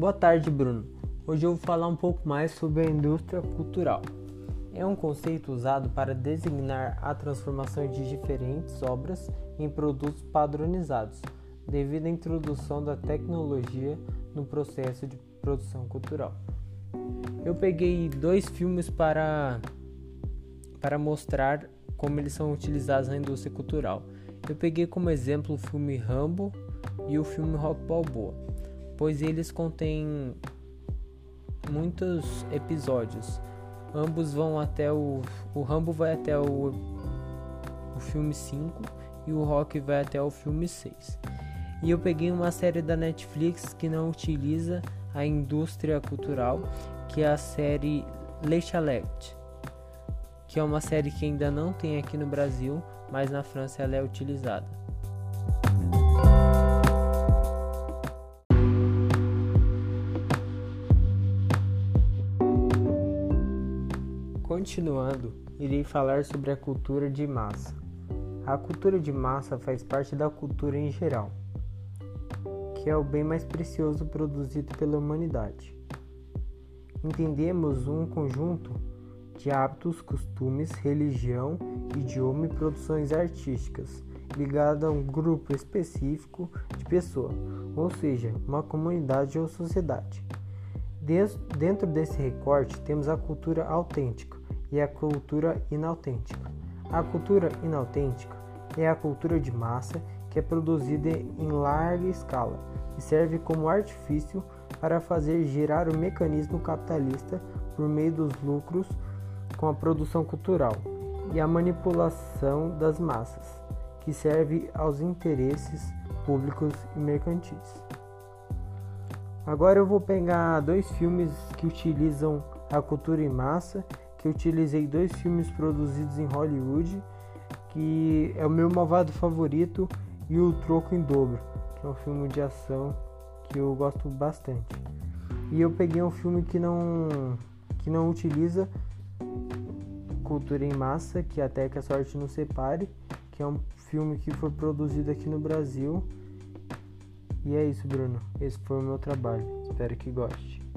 Boa tarde, Bruno. Hoje eu vou falar um pouco mais sobre a indústria cultural. É um conceito usado para designar a transformação de diferentes obras em produtos padronizados, devido à introdução da tecnologia no processo de produção cultural. Eu peguei dois filmes para, para mostrar como eles são utilizados na indústria cultural. Eu peguei como exemplo o filme Rambo e o filme Rock Balboa, pois eles contêm muitos episódios. Ambos vão até o o Rambo vai até o o filme 5 e o Rock vai até o filme 6. E eu peguei uma série da Netflix que não utiliza a indústria cultural, que é a série Le Chalet, que é uma série que ainda não tem aqui no Brasil, mas na França ela é utilizada. Continuando, irei falar sobre a cultura de massa. A cultura de massa faz parte da cultura em geral, que é o bem mais precioso produzido pela humanidade. Entendemos um conjunto de hábitos, costumes, religião, idioma e produções artísticas ligada a um grupo específico de pessoas, ou seja, uma comunidade ou sociedade. Dentro desse recorte, temos a cultura autêntica e a cultura inautêntica. A cultura inautêntica é a cultura de massa que é produzida em larga escala e serve como artifício para fazer girar o mecanismo capitalista por meio dos lucros com a produção cultural e a manipulação das massas, que serve aos interesses públicos e mercantis. Agora eu vou pegar dois filmes que utilizam a cultura em massa, que eu utilizei dois filmes produzidos em Hollywood, que é o meu malvado favorito e o Troco em Dobro, que é um filme de ação que eu gosto bastante. E eu peguei um filme que não que não utiliza cultura em massa, que até que a sorte nos separe, que é um filme que foi produzido aqui no Brasil. E é isso, Bruno. Esse foi o meu trabalho. Espero que goste.